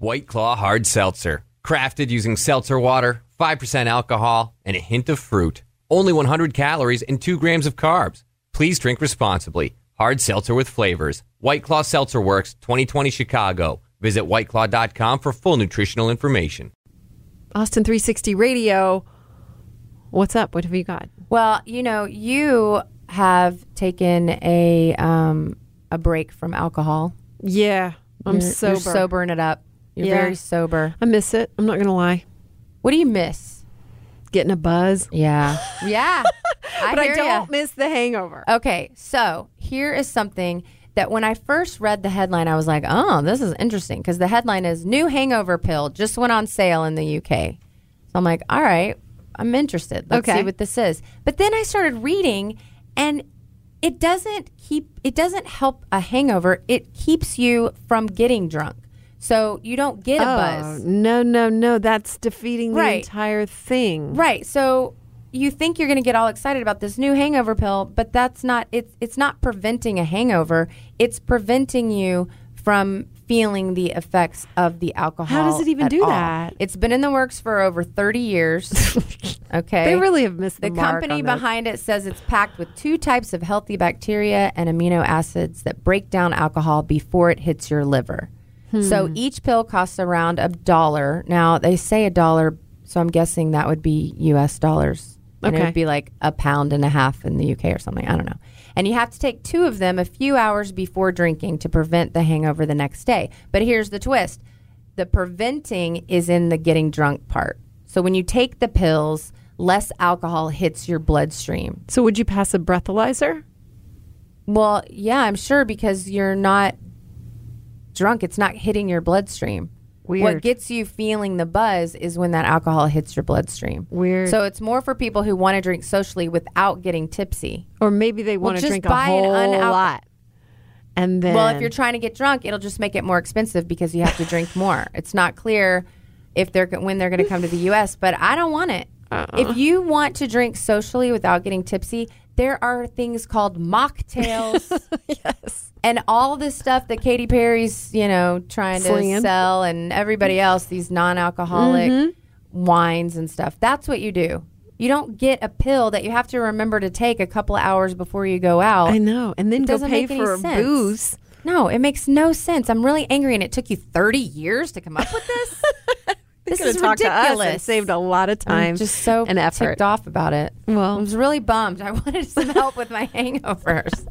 White Claw Hard Seltzer. Crafted using seltzer water, 5% alcohol, and a hint of fruit. Only 100 calories and 2 grams of carbs. Please drink responsibly. Hard seltzer with flavors. White Claw Seltzer Works, 2020 Chicago. Visit whiteclaw.com for full nutritional information. Austin 360 Radio. What's up? What have you got? Well, you know, you have taken a um, a break from alcohol. Yeah, I'm you're, sober. You're sobering it up. You're Yeah. very sober. I miss it. I'm not going to lie. What do you miss? Getting a buzz. Yeah, yeah. I but I don't ya. miss the hangover. Okay, so here is something that when I first read the headline, I was like, oh, this is interesting because the headline is New Hangover Pill just went on sale in the UK. So I'm like, all right, I'm interested. Let's Okay. see what this is. But then I started reading and it doesn't keep, it doesn't help a hangover. It keeps you from getting drunk. So you don't get a oh, buzz. Oh, no, no, no. That's defeating the Right. entire thing. Right. So you think you're going to get all excited about this new hangover pill, but that's not it's it's not preventing a hangover. It's preventing you from feeling the effects of the alcohol. How does it even do all. that? It's been in the works for over 30 years. okay. They really have missed the, the company behind it says it's packed with two types of healthy bacteria and amino acids that break down alcohol before it hits your liver. So Hmm. each pill costs around a dollar. Now they say a dollar, so I'm guessing that would be US dollars. And it Okay. would be like a pound and a half in the UK or something. I don't know. And you have to take two of them a few hours before drinking to prevent the hangover the next day. But here's the twist the preventing is in the getting drunk part. So when you take the pills, less alcohol hits your bloodstream. So would you pass a breathalyzer? Well, yeah, I'm sure because you're not drunk. It's not hitting your bloodstream. Weird. What gets you feeling the buzz is when that alcohol hits your bloodstream. Weird. So it's more for people who want to drink socially without getting tipsy. Or maybe they want to just drink a buy an whole unal- lot. And then Well, if you're trying to get drunk, it'll just make it more expensive because you have to drink more. It's not clear if they're when they're going to come to the U.S., but I don't want it. Uh-uh. If you want to drink socially without getting tipsy, there are things called mocktails. yes. And all this stuff that Katy Perry's, you know, trying to sell and everybody else, these non-alcoholic mm-hmm. wines and stuff. That's what you do. You don't get a pill that you have to remember to take a couple of hours before you go out. I know. And then It go pay for booze. No, it makes no sense. I'm really angry, and it took you 30 years to come up with this. this is talked to us and ridiculous. saved a lot of time I'm just so and effort. ticked off about it. Well- I was really bummed. I wanted some help with my hangovers.